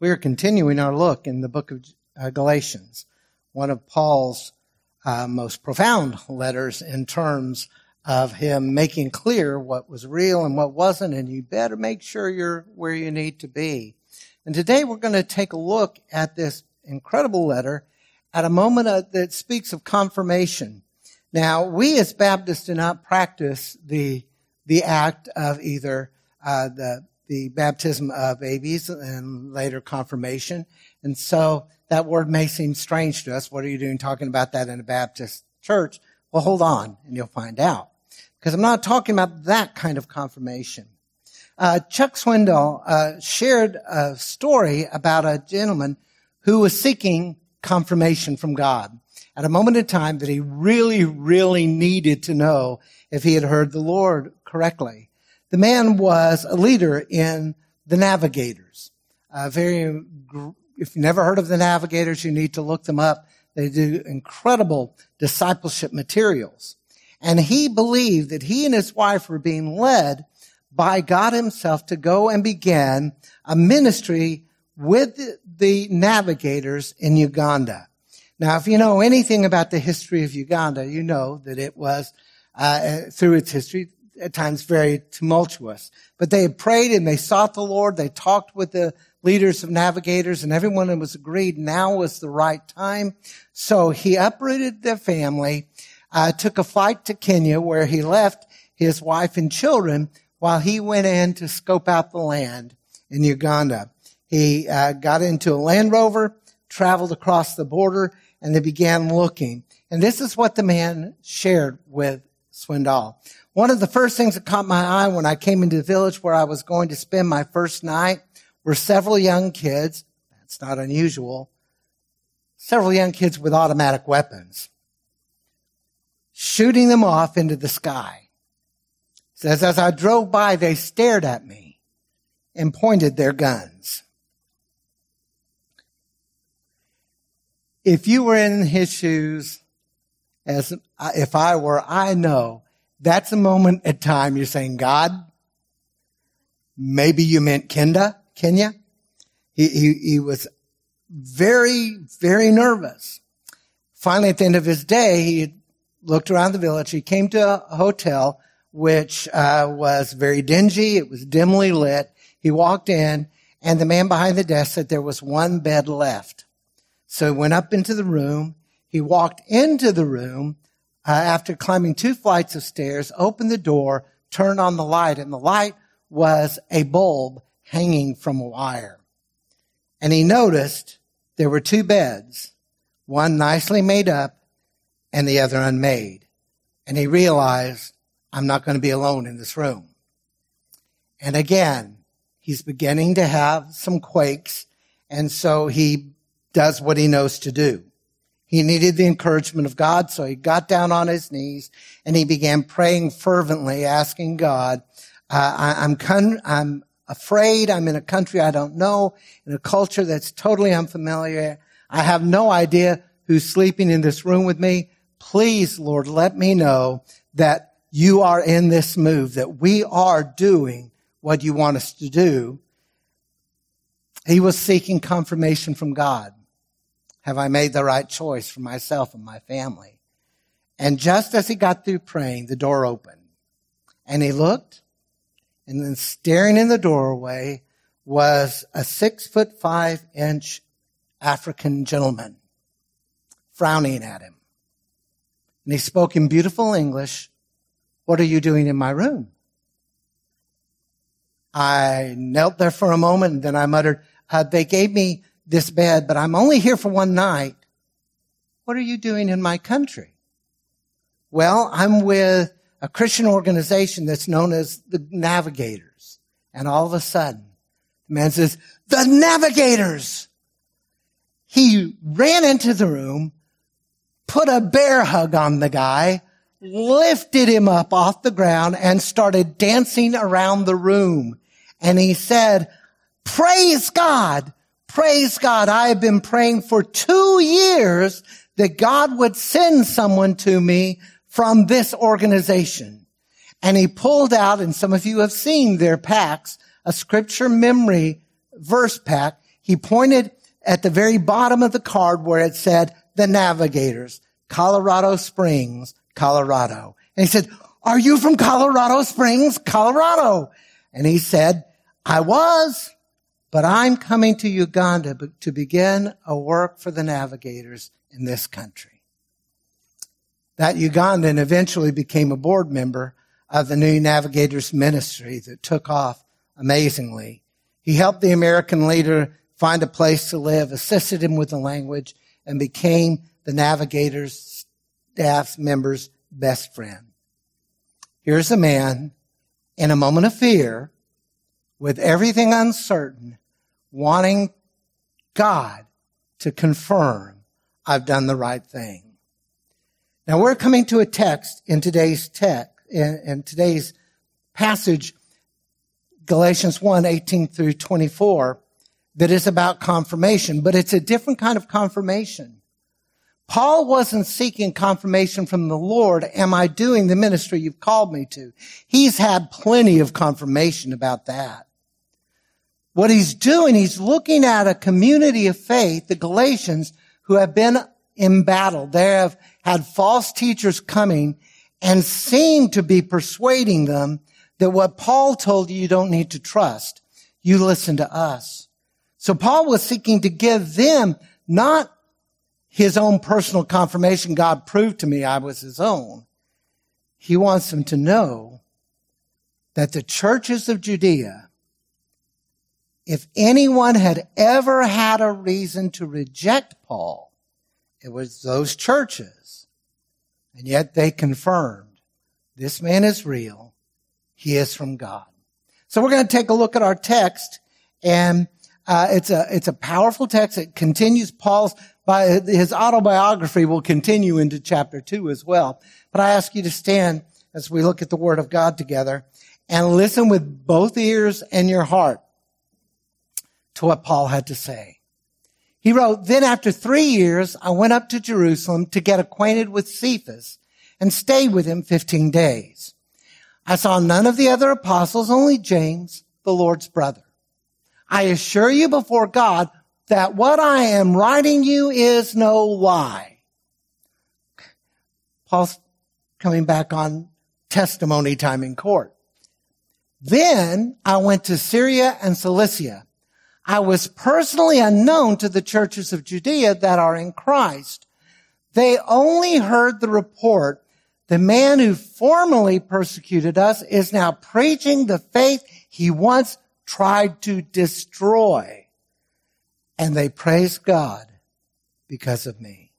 We are continuing our look in the book of uh, Galatians, one of Paul's uh, most profound letters in terms of him making clear what was real and what wasn't, and you better make sure you're where you need to be. And today we're going to take a look at this incredible letter at a moment that speaks of confirmation. Now, we as Baptists do not practice the the act of either uh, the the baptism of babies and later confirmation. And so that word may seem strange to us. What are you doing talking about that in a Baptist church? Well, hold on and you'll find out. Because I'm not talking about that kind of confirmation. Uh, Chuck Swindoll uh, shared a story about a gentleman who was seeking confirmation from God at a moment in time that he really, really needed to know if he had heard the Lord correctly. The man was a leader in the Navigators. Uh, very, if you've never heard of the Navigators, you need to look them up. They do incredible discipleship materials. And he believed that he and his wife were being led by God himself to go and begin a ministry with the navigators in Uganda. Now, if you know anything about the history of Uganda, you know that it was, uh, through its history, at times very tumultuous. But they had prayed and they sought the Lord. They talked with the leaders of navigators and everyone was agreed now was the right time. So he uprooted their family, uh, took a flight to Kenya where he left his wife and children while he went in to scope out the land in Uganda. He uh, got into a Land Rover, traveled across the border, and they began looking. And this is what the man shared with Swindoll. One of the first things that caught my eye when I came into the village where I was going to spend my first night were several young kids. That's not unusual. Several young kids with automatic weapons shooting them off into the sky. It says, as I drove by, they stared at me and pointed their guns. If you were in his shoes, as if I were, I know that's a moment at time you're saying, God, maybe you meant Kenda, Kenya. He, he, he was very, very nervous. Finally, at the end of his day, he looked around the village. He came to a hotel, which uh, was very dingy. It was dimly lit. He walked in, and the man behind the desk said there was one bed left. So he went up into the room. He walked into the room uh, after climbing two flights of stairs, opened the door, turned on the light, and the light was a bulb hanging from a wire. And he noticed there were two beds, one nicely made up and the other unmade. And he realized, I'm not going to be alone in this room. And again, he's beginning to have some quakes. And so he does what he knows to do. He needed the encouragement of God, so he got down on his knees and he began praying fervently, asking God, uh, I, am con- I'm afraid. I'm in a country I don't know, in a culture that's totally unfamiliar. I have no idea who's sleeping in this room with me. Please, Lord, let me know that you are in this move, that we are doing what you want us to do. He was seeking confirmation from God. Have I made the right choice for myself and my family? And just as he got through praying, the door opened. And he looked, and then staring in the doorway was a six foot five inch African gentleman frowning at him. And he spoke in beautiful English. What are you doing in my room? I knelt there for a moment and then I muttered, uh, they gave me this bed, but I'm only here for one night. What are you doing in my country? Well, I'm with a Christian organization that's known as the Navigators. And all of a sudden, the man says, the Navigators! He ran into the room, put a bear hug on the guy, lifted him up off the ground and started dancing around the room. And he said, praise God. Praise God. I have been praying for two years that God would send someone to me from this organization. And he pulled out, and some of you have seen their packs, a scripture memory verse pack. he pointed at the very bottom of the card where it said the navigators, Colorado Springs, Colorado. And he said, are you from Colorado Springs, Colorado? And he said, I was, but I'm coming to Uganda to begin a work for the navigators in this country. That Ugandan eventually became a board member of the New Navigators Ministry that took off amazingly. He helped the American leader find a place to live, assisted him with the language, and became the Navigators staff member's best friend. Here's a man in a moment of fear with everything uncertain, wanting God to confirm I've done the right thing. Now we're coming to a text in today's text, in, in today's passage, Galatians 1, 18 through 24, that is about confirmation, but it's a different kind of confirmation. Paul wasn't seeking confirmation from the Lord. Am I doing the ministry you've called me to? He's had plenty of confirmation about that. What he's doing, he's looking at a community of faith, the Galatians, who have been embattled. They have had false teachers coming and seem to be persuading them that what Paul told you, you don't need to trust. You listen to us. So Paul was seeking to give them not his own personal confirmation. God proved to me I was his own. He wants them to know that the churches of Judea if anyone had ever had a reason to reject Paul, it was those churches. And yet they confirmed this man is real. He is from God. So we're going to take a look at our text and uh, it's a it's a powerful text. It continues Paul's by his autobiography will continue into chapter two as well. But I ask you to stand as we look at the Word of God together and listen with both ears and your heart to what Paul had to say. He wrote, Then after three years, I went up to Jerusalem to get acquainted with Cephas and stayed with him 15 days. I saw none of the other apostles, only James, the Lord's brother. I assure you before God that what I am writing you is no lie. Paul's coming back on testimony time in court. Then I went to Syria and Cilicia I was personally unknown to the churches of Judea that are in Christ. They only heard the report. The man who formerly persecuted us is now preaching the faith he once tried to destroy. And they praise God because of me.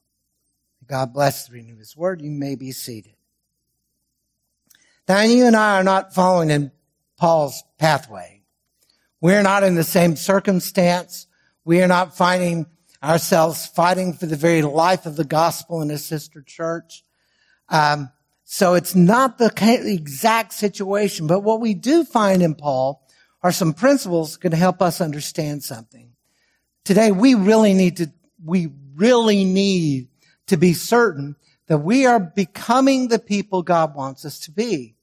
God bless the reading of his word. You may be seated. Now you and I are not following in Paul's pathway. We're not in the same circumstance. We are not finding ourselves fighting for the very life of the gospel in a sister church. Um, so it's not the exact situation, but what we do find in Paul are some principles going to help us understand something. Today, we really need to, we really need to be certain that we are becoming the people God wants us to be.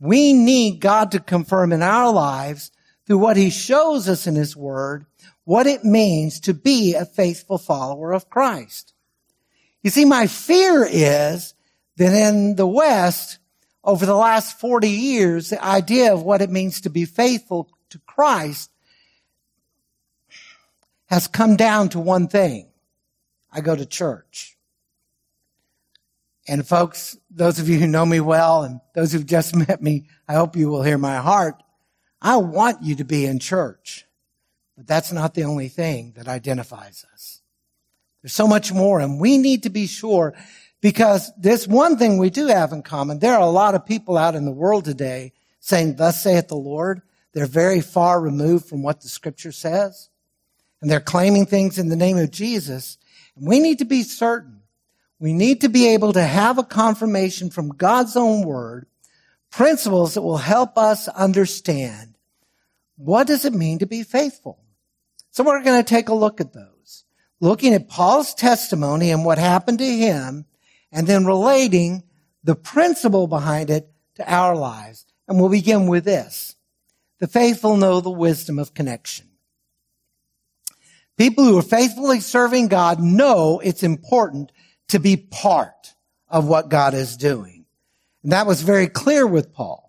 We need God to confirm in our lives through what he shows us in his word, what it means to be a faithful follower of Christ. You see, my fear is that in the West, over the last 40 years, the idea of what it means to be faithful to Christ has come down to one thing. I go to church. And folks, those of you who know me well and those who've just met me, I hope you will hear my heart. I want you to be in church, but that's not the only thing that identifies us. There's so much more, and we need to be sure because this one thing we do have in common. There are a lot of people out in the world today saying, Thus saith the Lord. They're very far removed from what the scripture says, and they're claiming things in the name of Jesus. And we need to be certain. We need to be able to have a confirmation from God's own word, principles that will help us understand what does it mean to be faithful? So we're going to take a look at those. Looking at Paul's testimony and what happened to him, and then relating the principle behind it to our lives. And we'll begin with this. The faithful know the wisdom of connection. People who are faithfully serving God know it's important to be part of what God is doing. And that was very clear with Paul.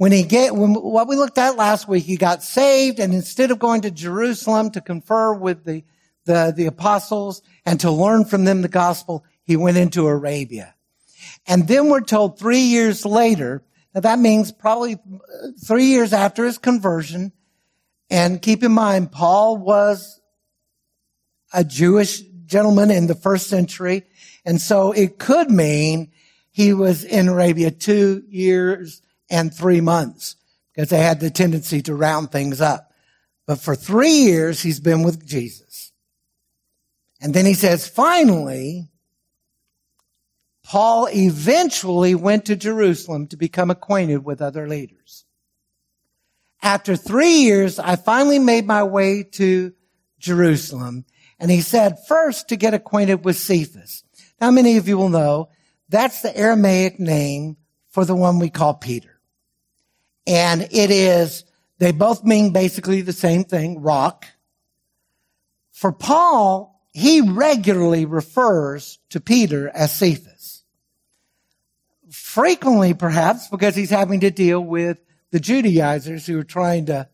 When he get, when, what we looked at last week, he got saved and instead of going to Jerusalem to confer with the, the, the apostles and to learn from them the gospel, he went into Arabia. And then we're told three years later, now that means probably uh, three years after his conversion, and keep in mind, Paul was a Jewish gentleman in the first century. And so it could mean he was in Arabia two years and three months because they had the tendency to round things up. But for three years, he's been with Jesus. And then he says, finally, Paul eventually went to Jerusalem to become acquainted with other leaders. After three years, I finally made my way to Jerusalem. And he said, first to get acquainted with Cephas. Now, many of you will know that's the Aramaic name for the one we call Peter. And it is, they both mean basically the same thing, rock. For Paul, he regularly refers to Peter as Cephas. Frequently, perhaps, because he's having to deal with the Judaizers who are trying to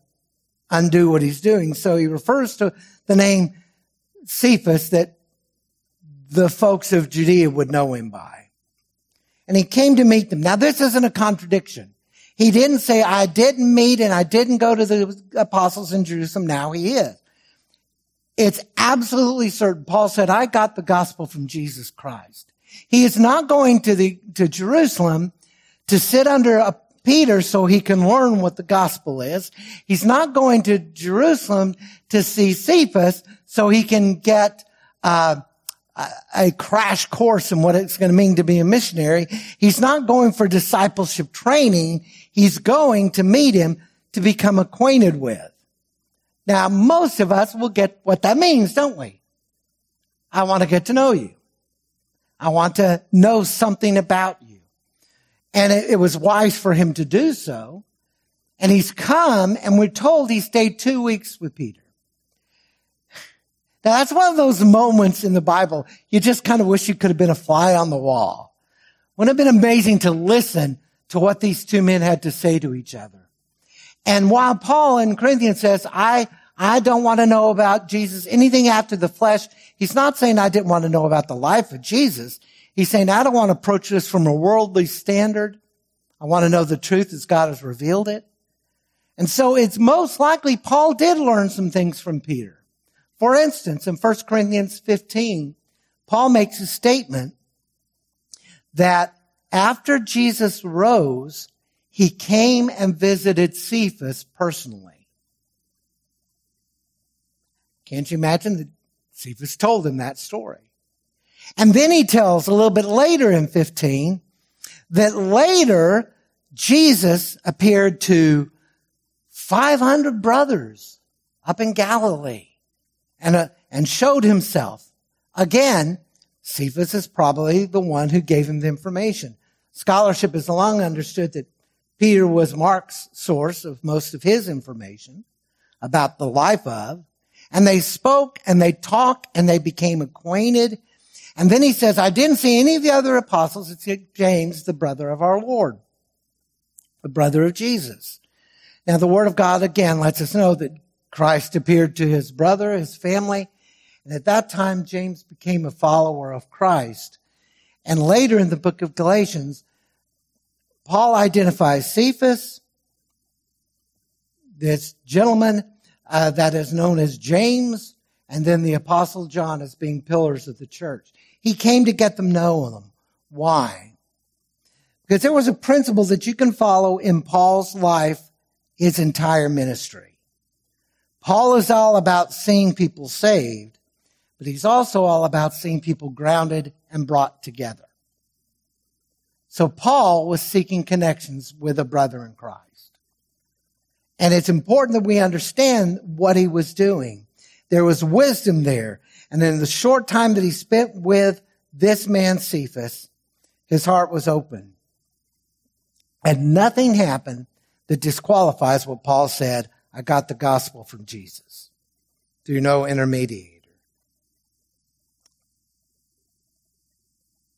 undo what he's doing. So he refers to the name Cephas that the folks of Judea would know him by. And he came to meet them. Now this isn't a contradiction. He didn't say, I didn't meet and I didn't go to the apostles in Jerusalem. Now he is. It's absolutely certain. Paul said, I got the gospel from Jesus Christ. He is not going to the, to Jerusalem to sit under a Peter so he can learn what the gospel is. He's not going to Jerusalem to see Cephas so he can get uh, a crash course in what it's going to mean to be a missionary. He's not going for discipleship training. He's going to meet him to become acquainted with. Now, most of us will get what that means, don't we? I want to get to know you. I want to know something about you. And it, it was wise for him to do so. And he's come and we're told he stayed two weeks with Peter. Now that's one of those moments in the Bible you just kind of wish you could have been a fly on the wall. Wouldn't it have been amazing to listen to what these two men had to say to each other? And while Paul in Corinthians says, I, I don't want to know about Jesus, anything after the flesh, he's not saying I didn't want to know about the life of Jesus. He's saying, I don't want to approach this from a worldly standard. I want to know the truth as God has revealed it. And so it's most likely Paul did learn some things from Peter. For instance, in 1 Corinthians 15, Paul makes a statement that after Jesus rose, he came and visited Cephas personally. Can't you imagine that Cephas told him that story? And then he tells a little bit later in 15 that later Jesus appeared to 500 brothers up in Galilee and, uh, and showed himself. Again, Cephas is probably the one who gave him the information. Scholarship has long understood that Peter was Mark's source of most of his information about the life of, and they spoke and they talked and they became acquainted and then he says, I didn't see any of the other apostles except James, the brother of our Lord, the brother of Jesus. Now the word of God again lets us know that Christ appeared to his brother, his family, and at that time James became a follower of Christ. And later in the book of Galatians, Paul identifies Cephas, this gentleman uh, that is known as James, and then the apostle John as being pillars of the church. He came to get them know them. Why? Because there was a principle that you can follow in Paul's life, his entire ministry. Paul is all about seeing people saved, but he's also all about seeing people grounded and brought together. So Paul was seeking connections with a brother in Christ. And it's important that we understand what he was doing. There was wisdom there. And in the short time that he spent with this man Cephas, his heart was open. And nothing happened that disqualifies what Paul said, I got the gospel from Jesus. through no intermediator.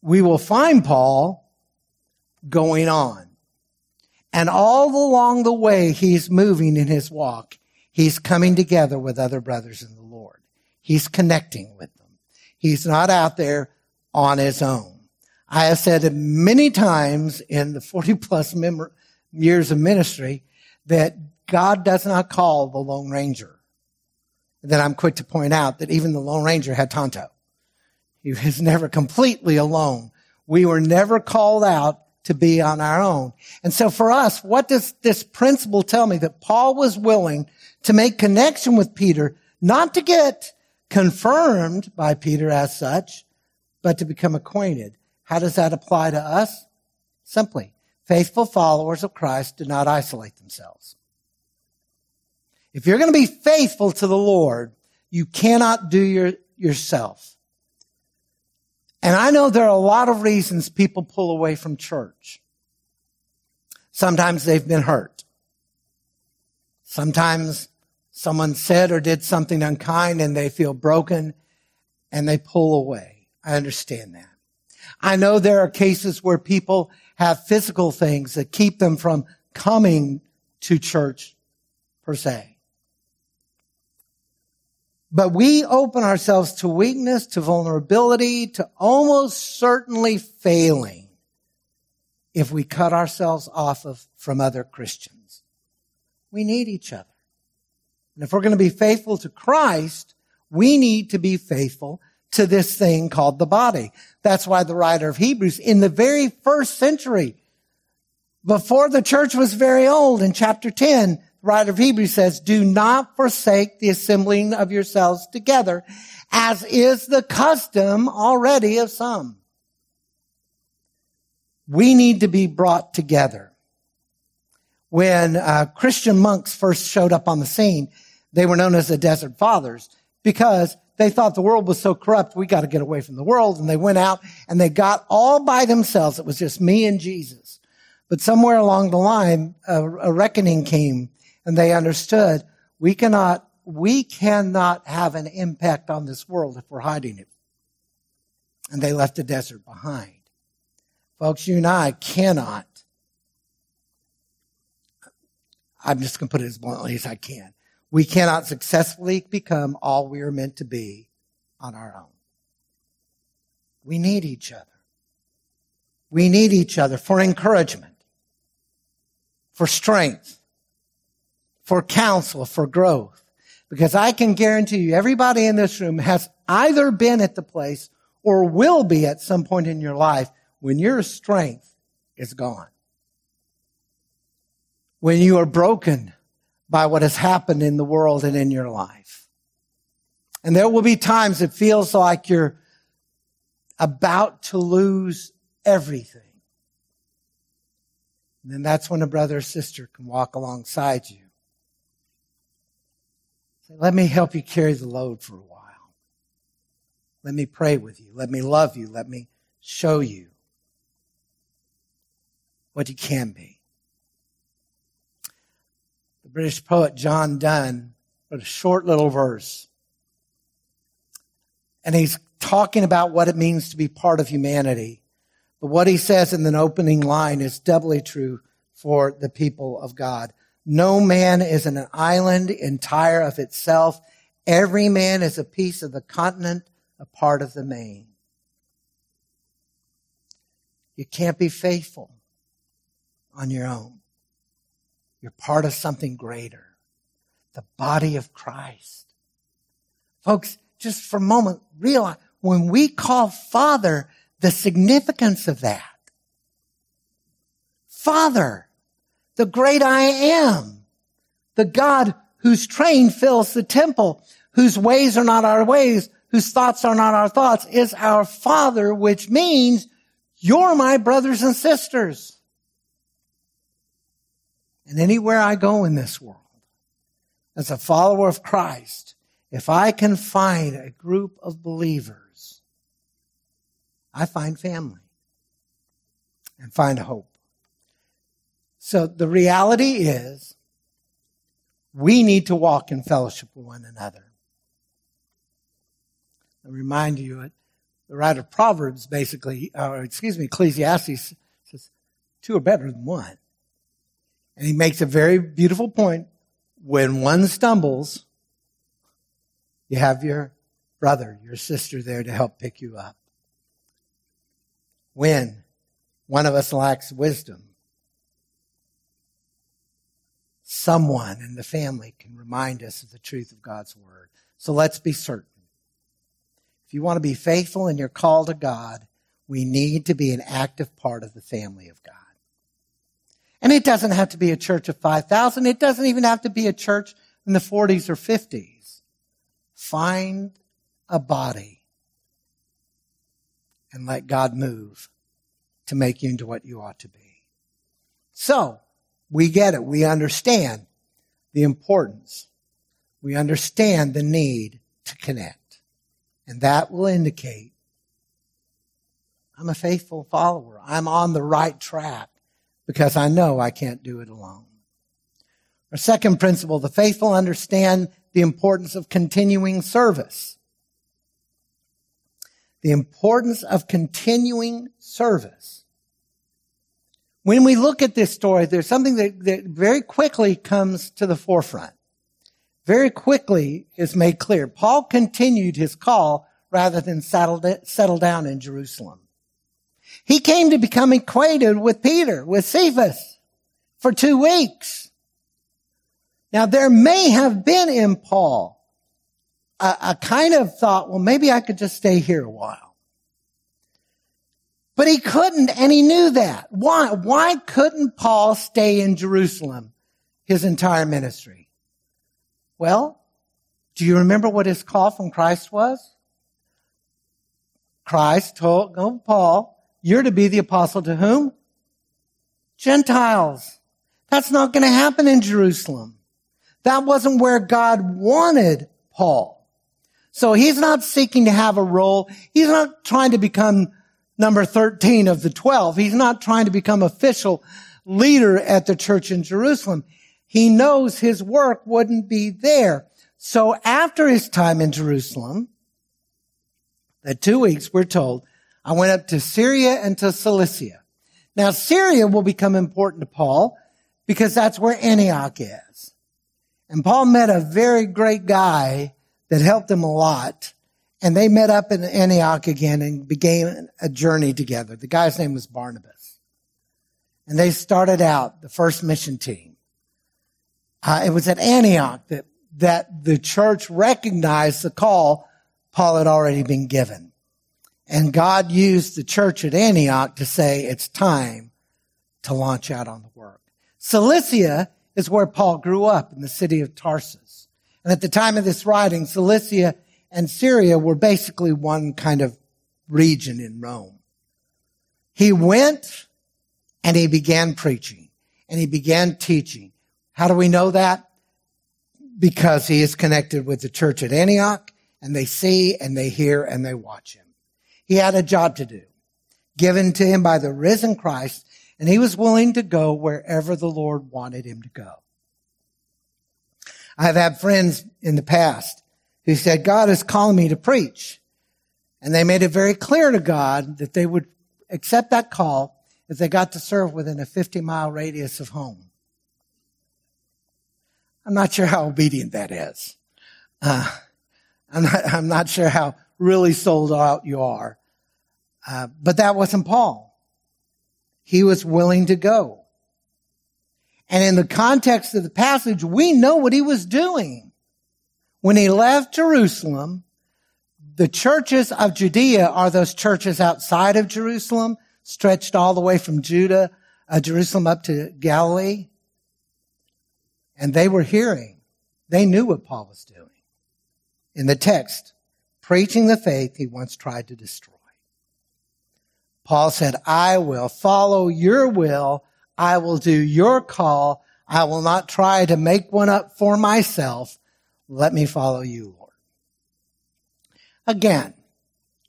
We will find Paul going on. And all along the way he's moving in his walk, he's coming together with other brothers in the Lord. He's connecting with them. He's not out there on his own. I have said it many times in the 40 plus years of ministry that God does not call the Lone Ranger. Then I'm quick to point out that even the Lone Ranger had Tonto. He was never completely alone. We were never called out to be on our own. And so for us, what does this principle tell me? That Paul was willing to make connection with Peter, not to get confirmed by Peter as such, but to become acquainted. How does that apply to us? Simply, faithful followers of Christ do not isolate themselves. If you're going to be faithful to the Lord, you cannot do your, yourself. And I know there are a lot of reasons people pull away from church. Sometimes they've been hurt. Sometimes someone said or did something unkind and they feel broken and they pull away. I understand that. I know there are cases where people have physical things that keep them from coming to church per se. But we open ourselves to weakness, to vulnerability, to almost certainly failing if we cut ourselves off of, from other Christians. We need each other. And if we're going to be faithful to Christ, we need to be faithful to this thing called the body. That's why the writer of Hebrews in the very first century, before the church was very old in chapter 10, writer of Hebrews says, do not forsake the assembling of yourselves together, as is the custom already of some. We need to be brought together. When uh, Christian monks first showed up on the scene, they were known as the Desert Fathers because they thought the world was so corrupt, we got to get away from the world. And they went out and they got all by themselves. It was just me and Jesus. But somewhere along the line, a, a reckoning came and they understood we cannot, we cannot have an impact on this world if we're hiding it. And they left the desert behind. Folks, you and I cannot, I'm just going to put it as bluntly as I can. We cannot successfully become all we are meant to be on our own. We need each other. We need each other for encouragement, for strength, for counsel, for growth. Because I can guarantee you, everybody in this room has either been at the place or will be at some point in your life when your strength is gone. When you are broken by what has happened in the world and in your life. And there will be times it feels like you're about to lose everything. And then that's when a brother or sister can walk alongside you let me help you carry the load for a while. Let me pray with you. Let me love you. Let me show you what you can be. The British poet John Donne wrote a short little verse. And he's talking about what it means to be part of humanity. But what he says in the opening line is doubly true for the people of God. No man is an island entire of itself. Every man is a piece of the continent, a part of the main. You can't be faithful on your own. You're part of something greater. The body of Christ. Folks, just for a moment, realize when we call Father, the significance of that. Father the great I am, the God whose train fills the temple, whose ways are not our ways, whose thoughts are not our thoughts, is our Father, which means you're my brothers and sisters. And anywhere I go in this world, as a follower of Christ, if I can find a group of believers, I find family and find hope. So the reality is we need to walk in fellowship with one another. I remind you, the writer of Proverbs basically, or excuse me, Ecclesiastes says, two are better than one. And he makes a very beautiful point. When one stumbles, you have your brother, your sister there to help pick you up. When one of us lacks wisdom, someone in the family can remind us of the truth of God's word. So let's be certain. If you want to be faithful in your call to God, we need to be an active part of the family of God. And it doesn't have to be a church of 5,000. It doesn't even have to be a church in the 40s or 50s. Find a body and let God move to make you into what you ought to be. So, we get it. We understand the importance. We understand the need to connect. And that will indicate I'm a faithful follower. I'm on the right track because I know I can't do it alone. Our second principle, the faithful understand the importance of continuing service. The importance of continuing service. When we look at this story, there's something that, that very quickly comes to the forefront. Very quickly is made clear. Paul continued his call rather than settle, settle down in Jerusalem. He came to become acquainted with Peter, with Cephas, for two weeks. Now there may have been in Paul a, a kind of thought, well, maybe I could just stay here a while. But he couldn't, and he knew that. Why? Why couldn't Paul stay in Jerusalem his entire ministry? Well, do you remember what his call from Christ was? Christ told oh, Paul, you're to be the apostle to whom? Gentiles. That's not going to happen in Jerusalem. That wasn't where God wanted Paul. So he's not seeking to have a role. He's not trying to become number 13 of the 12. He's not trying to become official leader at the church in Jerusalem. He knows his work wouldn't be there. So after his time in Jerusalem, that two weeks, we're told, I went up to Syria and to Cilicia. Now Syria will become important to Paul because that's where Antioch is. And Paul met a very great guy that helped him a lot and they met up in Antioch again and began a journey together. The guy's name was Barnabas. And they started out the first mission team. Uh, it was at Antioch that, that the church recognized the call Paul had already been given. And God used the church at Antioch to say it's time to launch out on the work. Cilicia is where Paul grew up in the city of Tarsus. And at the time of this writing, Cilicia and Syria were basically one kind of region in Rome. He went and he began preaching and he began teaching. How do we know that? Because he is connected with the church at Antioch and they see and they hear and they watch him. He had a job to do given to him by the risen Christ and he was willing to go wherever the Lord wanted him to go. I've had friends in the past who said, God is calling me to preach. And they made it very clear to God that they would accept that call if they got to serve within a 50 mile radius of home. I'm not sure how obedient that is. Uh, I'm not, I'm not sure how really sold out you are. Uh, but that wasn't Paul. He was willing to go. And in the context of the passage, we know what he was doing. When he left Jerusalem, the churches of Judea are those churches outside of Jerusalem, stretched all the way from Judah, uh, Jerusalem up to Galilee. And they were hearing. They knew what Paul was doing. In the text, preaching the faith he once tried to destroy. Paul said, I will follow your will. I will do your call. I will not try to make one up for myself. Let me follow you, Lord. Again,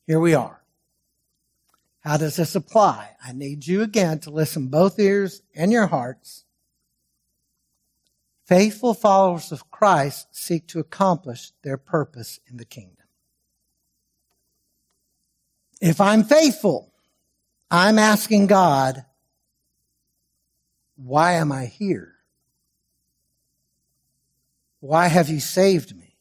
here we are. How does this apply? I need you again to listen both ears and your hearts. Faithful followers of Christ seek to accomplish their purpose in the kingdom. If I'm faithful, I'm asking God, why am I here? Why have you saved me?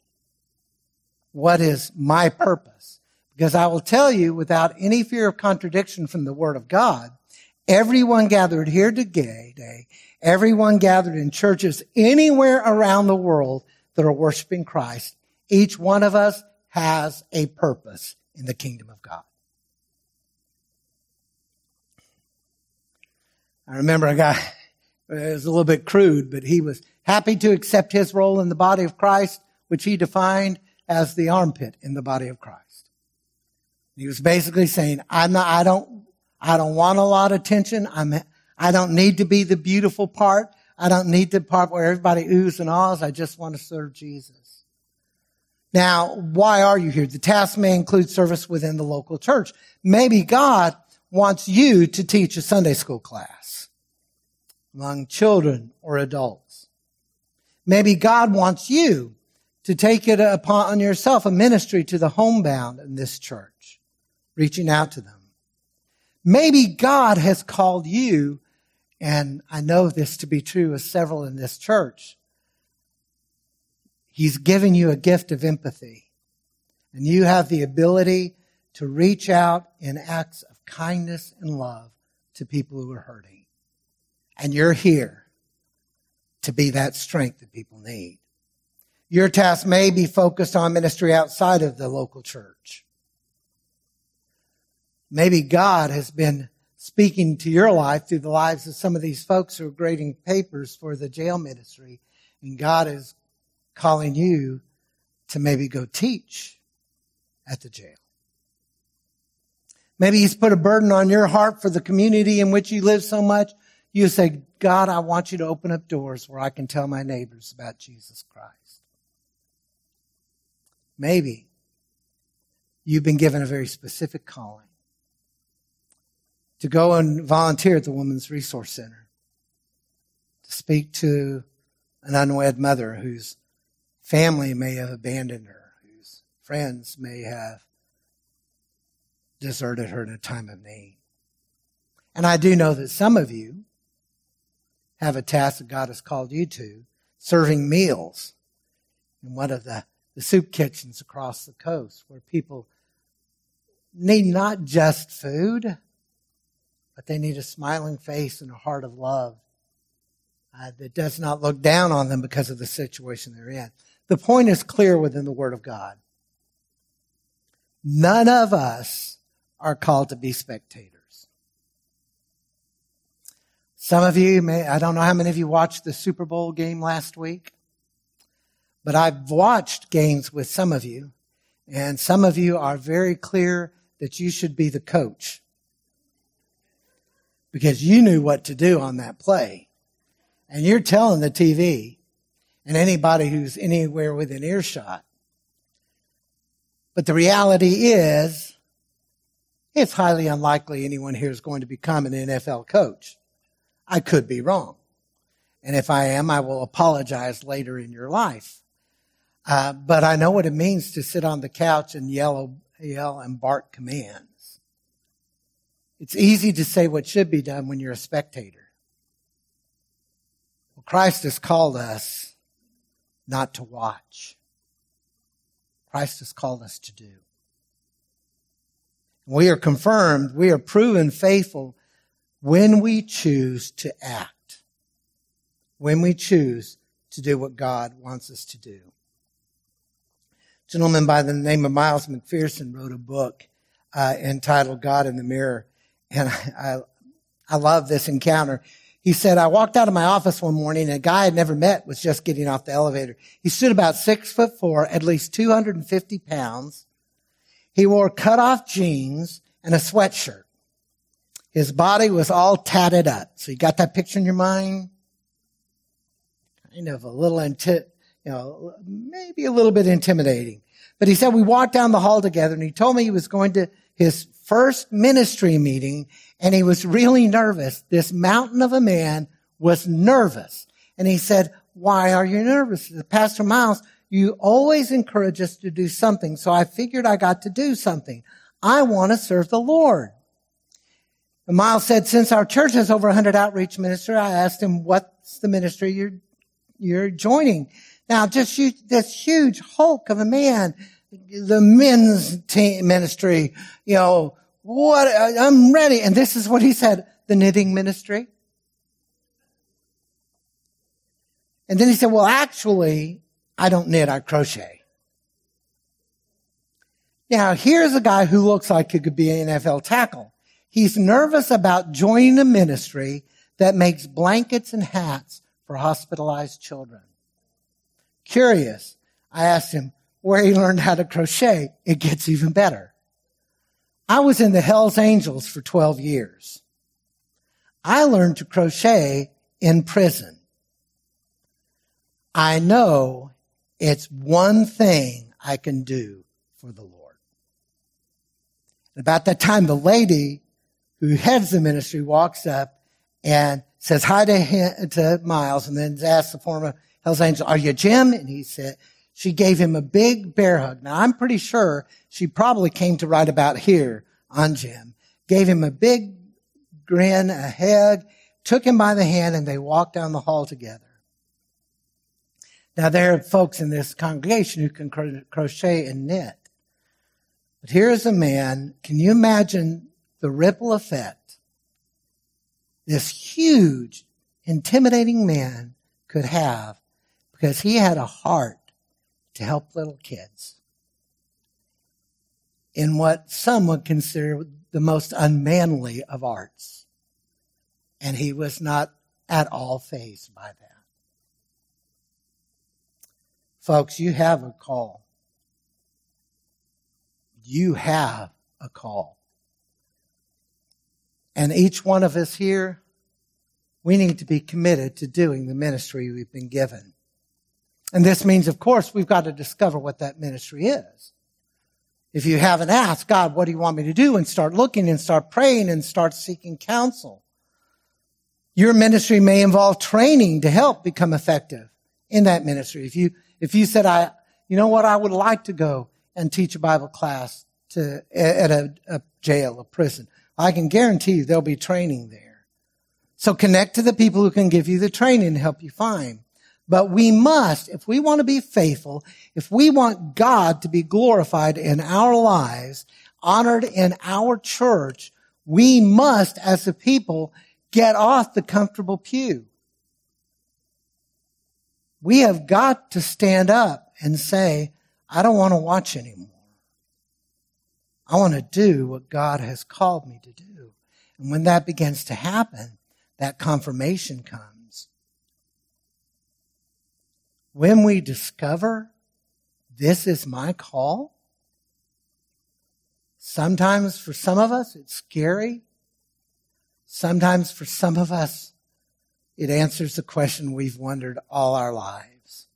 What is my purpose? Because I will tell you without any fear of contradiction from the word of God, everyone gathered here today, everyone gathered in churches anywhere around the world that are worshiping Christ, each one of us has a purpose in the kingdom of God. I remember a guy, it was a little bit crude, but he was happy to accept his role in the body of Christ, which he defined as the armpit in the body of Christ. He was basically saying, I'm not, I don't, I don't want a lot of attention. I'm, I don't need to be the beautiful part. I don't need the part where everybody oohs and ahs. I just want to serve Jesus. Now, why are you here? The task may include service within the local church. Maybe God wants you to teach a Sunday school class among children or adults. Maybe God wants you to take it upon yourself a ministry to the homebound in this church, reaching out to them. Maybe God has called you, and I know this to be true of several in this church. He's given you a gift of empathy, and you have the ability to reach out in acts of kindness and love to people who are hurting. And you're here to be that strength that people need. Your task may be focused on ministry outside of the local church. Maybe God has been speaking to your life through the lives of some of these folks who are grading papers for the jail ministry, and God is calling you to maybe go teach at the jail. Maybe He's put a burden on your heart for the community in which you live so much. You say, God, I want you to open up doors where I can tell my neighbors about Jesus Christ. Maybe you've been given a very specific calling to go and volunteer at the Women's Resource Center, to speak to an unwed mother whose family may have abandoned her, whose friends may have deserted her in a time of need. And I do know that some of you have a task that God has called you to, serving meals in one of the the soup kitchens across the coast where people need not just food, but they need a smiling face and a heart of love uh, that does not look down on them because of the situation they're in. The point is clear within the Word of God. None of us are called to be spectators. Some of you may, I don't know how many of you watched the Super Bowl game last week. But I've watched games with some of you, and some of you are very clear that you should be the coach because you knew what to do on that play. And you're telling the TV and anybody who's anywhere within earshot. But the reality is, it's highly unlikely anyone here is going to become an NFL coach. I could be wrong. And if I am, I will apologize later in your life. Uh, but I know what it means to sit on the couch and yell, yell and bark commands. It's easy to say what should be done when you're a spectator. Well, Christ has called us not to watch. Christ has called us to do. We are confirmed, we are proven faithful when we choose to act. When we choose to do what God wants us to do gentleman by the name of Miles McPherson wrote a book uh, entitled God in the Mirror. And I, I, I love this encounter. He said, I walked out of my office one morning and a guy I'd never met was just getting off the elevator. He stood about six foot four, at least 250 pounds. He wore cut off jeans and a sweatshirt. His body was all tatted up. So you got that picture in your mind? Kind of a little anti- you know, maybe a little bit intimidating. But he said we walked down the hall together and he told me he was going to his first ministry meeting and he was really nervous. This mountain of a man was nervous. And he said, why are you nervous? Pastor Miles, you always encourage us to do something. So I figured I got to do something. I want to serve the Lord. And Miles said, since our church has over 100 outreach ministers, I asked him, what's the ministry you're, you're joining? Now, just this huge hulk of a man, the men's team ministry, you know, what, uh, I'm ready. And this is what he said, the knitting ministry. And then he said, well, actually, I don't knit, I crochet. Now, here's a guy who looks like he could be an NFL tackle. He's nervous about joining a ministry that makes blankets and hats for hospitalized children. Curious, I asked him where he learned how to crochet. It gets even better. I was in the Hells Angels for 12 years. I learned to crochet in prison. I know it's one thing I can do for the Lord. About that time, the lady who heads the ministry walks up and says hi to, him, to Miles and then asks the former Hell's Angel, are you Jim? And he said, she gave him a big bear hug. Now I'm pretty sure she probably came to right about here on Jim, gave him a big grin, a hug, took him by the hand and they walked down the hall together. Now there are folks in this congregation who can crochet and knit. But here's a man, can you imagine the ripple effect this huge, intimidating man could have because he had a heart to help little kids in what some would consider the most unmanly of arts. And he was not at all fazed by that. Folks, you have a call. You have a call. And each one of us here, we need to be committed to doing the ministry we've been given. And this means, of course, we've got to discover what that ministry is. If you haven't asked God, what do you want me to do? And start looking and start praying and start seeking counsel. Your ministry may involve training to help become effective in that ministry. If you, if you said, I, you know what, I would like to go and teach a Bible class to, at a, a jail, a prison. I can guarantee you there'll be training there. So connect to the people who can give you the training to help you find. But we must, if we want to be faithful, if we want God to be glorified in our lives, honored in our church, we must, as a people, get off the comfortable pew. We have got to stand up and say, I don't want to watch anymore. I want to do what God has called me to do. And when that begins to happen, that confirmation comes. When we discover this is my call, sometimes for some of us it's scary. Sometimes for some of us it answers the question we've wondered all our lives.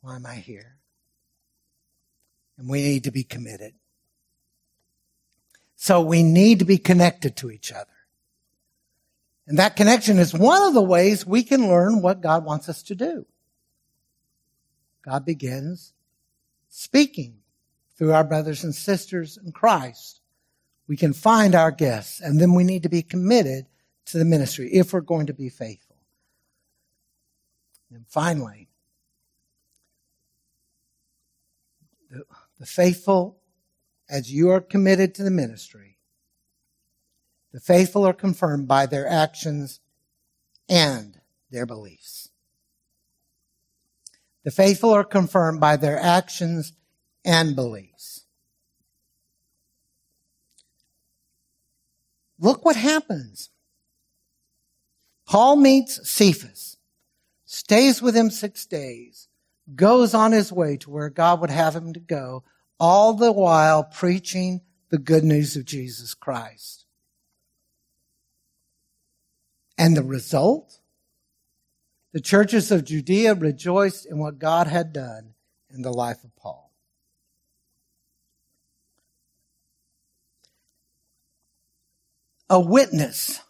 Why am I here? And we need to be committed. So we need to be connected to each other. And that connection is one of the ways we can learn what God wants us to do. God begins speaking through our brothers and sisters in Christ. We can find our guests and then we need to be committed to the ministry if we're going to be faithful. And finally, the, the faithful as you are committed to the ministry, the faithful are confirmed by their actions and their beliefs. The faithful are confirmed by their actions and beliefs. Look what happens. Paul meets Cephas, stays with him six days, goes on his way to where God would have him to go, all the while preaching the good news of Jesus Christ. And the result? The churches of Judea rejoiced in what God had done in the life of Paul. A witness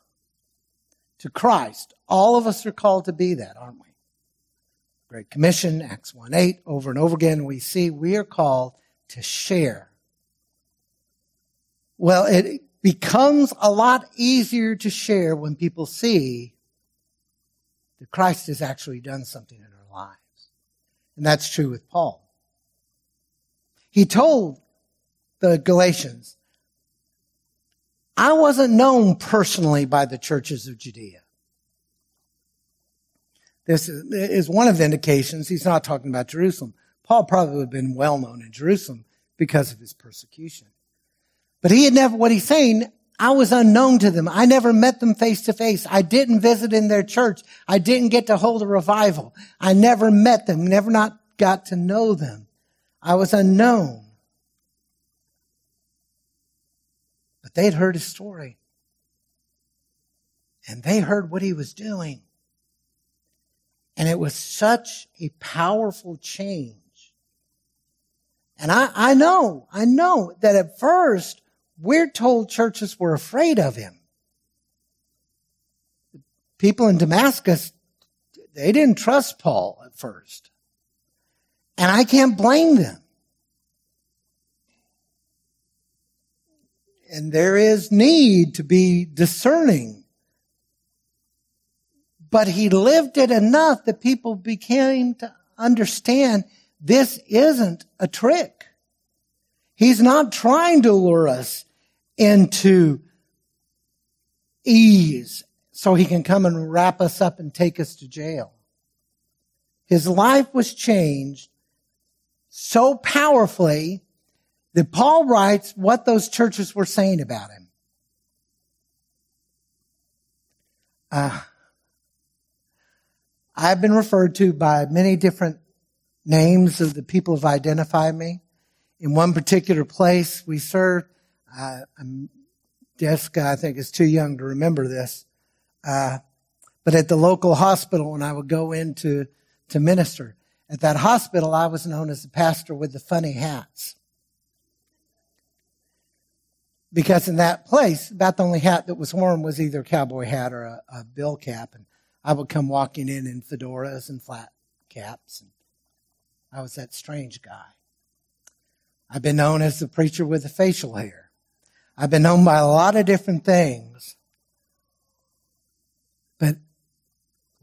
to Christ. All of us are called to be that, aren't we? Great Commission, Acts 1 8, over and over again, we see we are called to share Well, it becomes a lot easier to share when people see that Christ has actually done something in our lives. And that's true with Paul. He told the Galatians, I wasn't known personally by the churches of Judea. This is one of the indications he's not talking about Jerusalem. Paul probably would have been well known in Jerusalem because of his persecution. But he had never, what he's saying, I was unknown to them. I never met them face to face. I didn't visit in their church. I didn't get to hold a revival. I never met them, never not got to know them. I was unknown. But they'd heard his story. And they heard what he was doing. And it was such a powerful change. And I, I know, I know that at first we're told churches were afraid of him. People in Damascus, they didn't trust Paul at first. And I can't blame them. And there is need to be discerning. But he lived it enough that people became to understand this isn't a trick. He's not trying to lure us into ease so he can come and wrap us up and take us to jail. His life was changed so powerfully that Paul writes what those churches were saying about him. Uh, I've been referred to by many different names of the people who've identified me. In one particular place we served, uh, Jessica, I think, is too young to remember this. Uh, but at the local hospital, when I would go in to, to minister, at that hospital, I was known as the pastor with the funny hats. Because in that place, about the only hat that was worn was either a cowboy hat or a, a bill cap. And I would come walking in in fedoras and flat caps. And I was that strange guy. I've been known as the preacher with the facial hair. I've been known by a lot of different things. But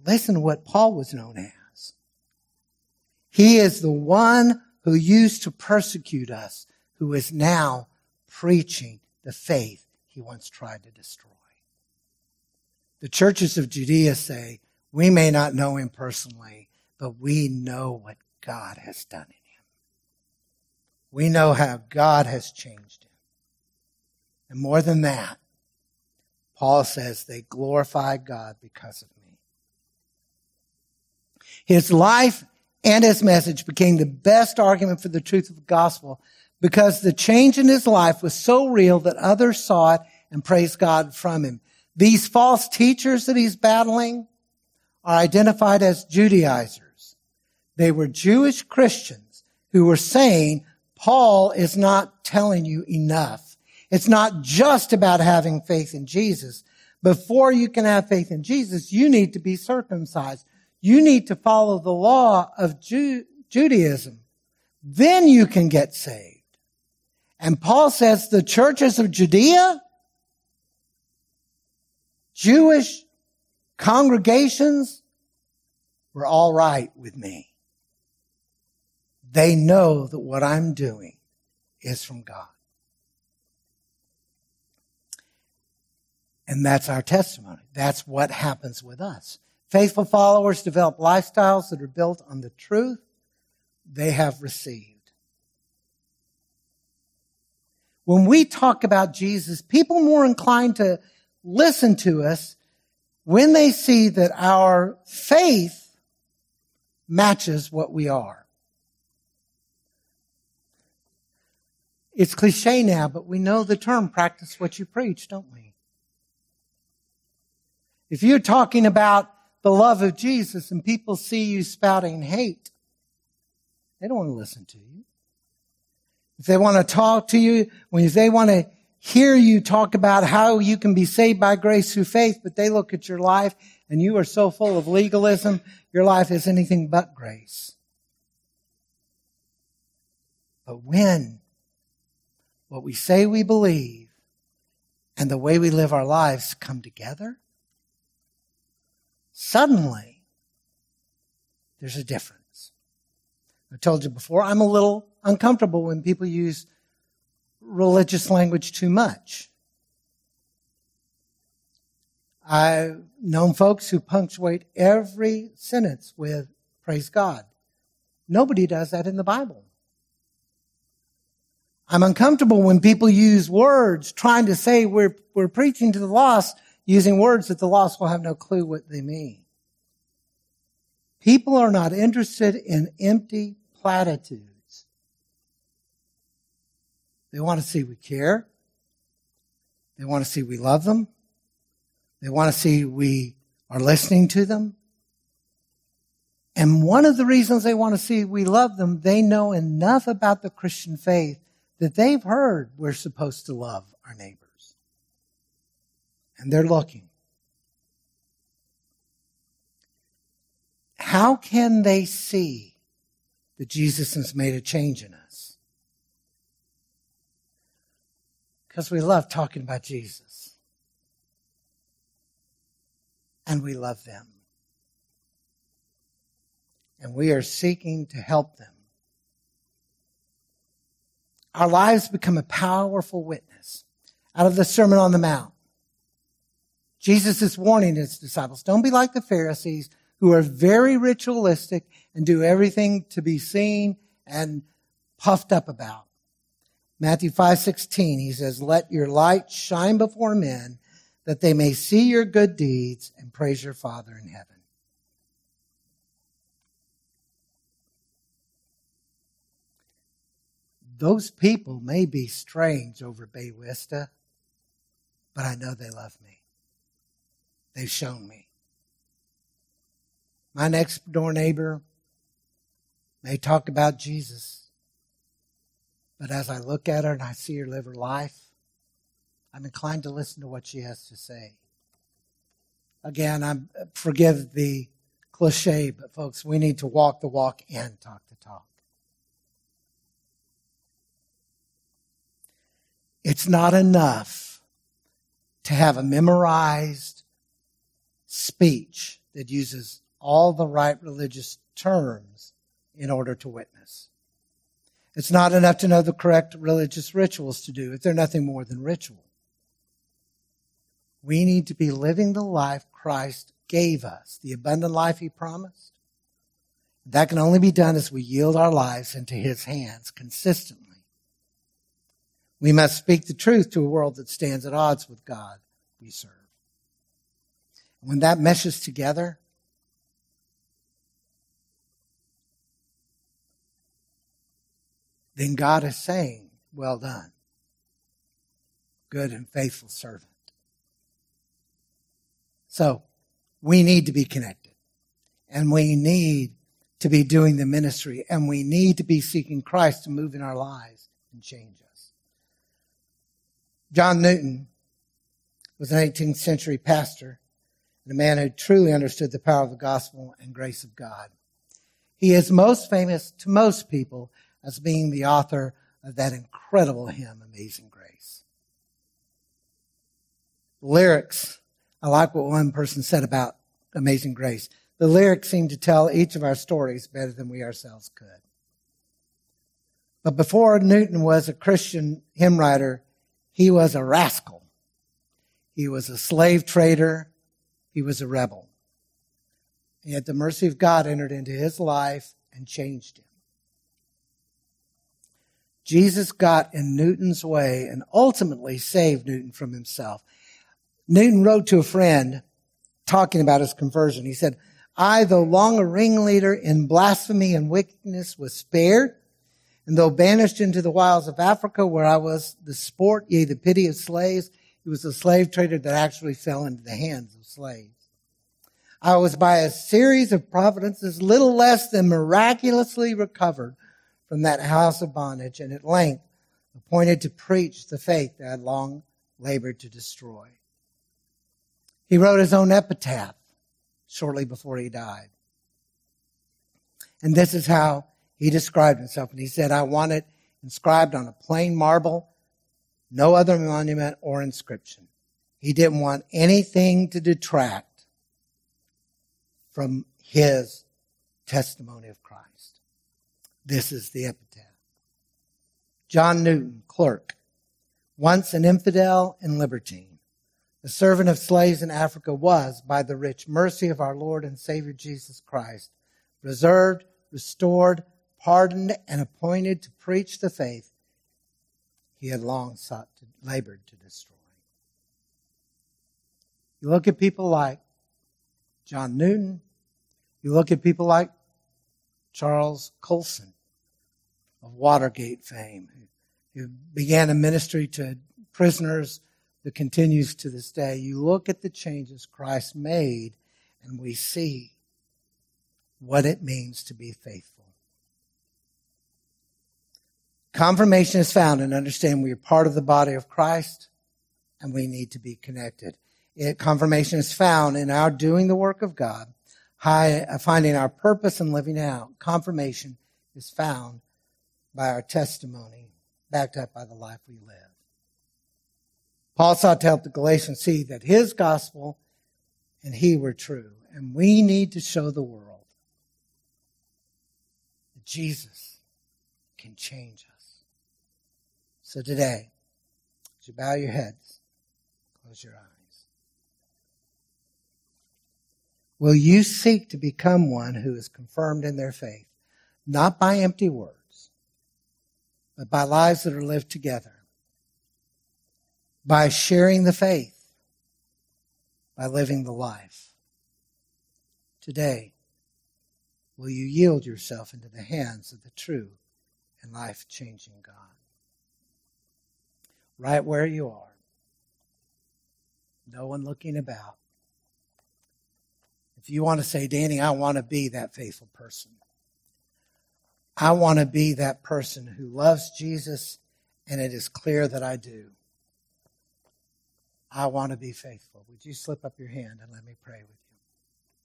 listen to what Paul was known as. He is the one who used to persecute us, who is now preaching the faith he once tried to destroy. The churches of Judea say, we may not know him personally, but we know what God has done in him. We know how God has changed him. And more than that, Paul says they glorify God because of me. His life and his message became the best argument for the truth of the gospel because the change in his life was so real that others saw it and praised God from him. These false teachers that he's battling are identified as Judaizers. They were Jewish Christians who were saying, Paul is not telling you enough. It's not just about having faith in Jesus. Before you can have faith in Jesus, you need to be circumcised. You need to follow the law of Ju- Judaism. Then you can get saved. And Paul says the churches of Judea, Jewish congregations were all right with me. They know that what I'm doing is from God. And that's our testimony. That's what happens with us. Faithful followers develop lifestyles that are built on the truth they have received. When we talk about Jesus, people are more inclined to listen to us when they see that our faith matches what we are. It's cliche now, but we know the term practice what you preach, don't we? If you're talking about the love of Jesus and people see you spouting hate, they don't want to listen to you. If they want to talk to you, when they want to hear you talk about how you can be saved by grace through faith, but they look at your life and you are so full of legalism, your life is anything but grace. But when what we say we believe and the way we live our lives come together, suddenly there's a difference. I told you before, I'm a little uncomfortable when people use religious language too much. I've known folks who punctuate every sentence with praise God. Nobody does that in the Bible. I'm uncomfortable when people use words trying to say we're, we're preaching to the lost using words that the lost will have no clue what they mean. People are not interested in empty platitudes. They want to see we care. They want to see we love them. They want to see we are listening to them. And one of the reasons they want to see we love them, they know enough about the Christian faith that they've heard we're supposed to love our neighbors. And they're looking. How can they see that Jesus has made a change in us? Because we love talking about Jesus. And we love them. And we are seeking to help them. Our lives become a powerful witness. Out of the Sermon on the Mount, Jesus is warning his disciples, don't be like the Pharisees who are very ritualistic and do everything to be seen and puffed up about. Matthew 5:16 he says, "Let your light shine before men that they may see your good deeds and praise your Father in heaven." Those people may be strange over Bay Vista, but I know they love me. They've shown me. My next door neighbor may talk about Jesus, but as I look at her and I see her live her life, I'm inclined to listen to what she has to say. Again, I'm forgive the cliche, but folks, we need to walk the walk and talk the talk. It's not enough to have a memorized speech that uses all the right religious terms in order to witness. It's not enough to know the correct religious rituals to do if they're nothing more than ritual. We need to be living the life Christ gave us, the abundant life he promised. That can only be done as we yield our lives into his hands consistently. We must speak the truth to a world that stands at odds with God we serve. When that meshes together, then God is saying, Well done, good and faithful servant. So, we need to be connected, and we need to be doing the ministry, and we need to be seeking Christ to move in our lives and change us. John Newton was an 18th century pastor and a man who truly understood the power of the gospel and grace of God. He is most famous to most people as being the author of that incredible hymn, Amazing Grace. The lyrics, I like what one person said about Amazing Grace. The lyrics seem to tell each of our stories better than we ourselves could. But before Newton was a Christian hymn writer, he was a rascal. He was a slave trader. He was a rebel. Yet the mercy of God entered into his life and changed him. Jesus got in Newton's way and ultimately saved Newton from himself. Newton wrote to a friend talking about his conversion. He said, I, though long a ringleader in blasphemy and wickedness, was spared. And though banished into the wilds of Africa, where I was the sport, yea, the pity of slaves, he was a slave trader that actually fell into the hands of slaves. I was by a series of providences little less than miraculously recovered from that house of bondage and at length appointed to preach the faith that had long labored to destroy. He wrote his own epitaph shortly before he died. And this is how he described himself. And he said, I want it inscribed on a plain marble, no other monument or inscription. He didn't want anything to detract from his testimony of Christ. This is the epitaph. John Newton, clerk, once an infidel and libertine, the servant of slaves in Africa was, by the rich mercy of our Lord and Savior Jesus Christ, reserved, restored, pardoned, and appointed to preach the faith he had long sought to labored to destroy. You look at people like John Newton, you look at people like Charles Colson of Watergate fame, who began a ministry to prisoners that continues to this day. You look at the changes Christ made, and we see what it means to be faithful. Confirmation is found in understanding we are part of the body of Christ and we need to be connected. It, confirmation is found in our doing the work of God, high, uh, finding our purpose and living out. Confirmation is found by our testimony, backed up by the life we live. Paul sought to help the Galatians see that his gospel and he were true. And we need to show the world that Jesus can change us. So today, as you bow your heads, close your eyes. Will you seek to become one who is confirmed in their faith, not by empty words, but by lives that are lived together, by sharing the faith, by living the life? Today, will you yield yourself into the hands of the true and life changing God? Right where you are, no one looking about if you want to say, Danny, I want to be that faithful person. I want to be that person who loves Jesus, and it is clear that I do. I want to be faithful. Would you slip up your hand and let me pray with you?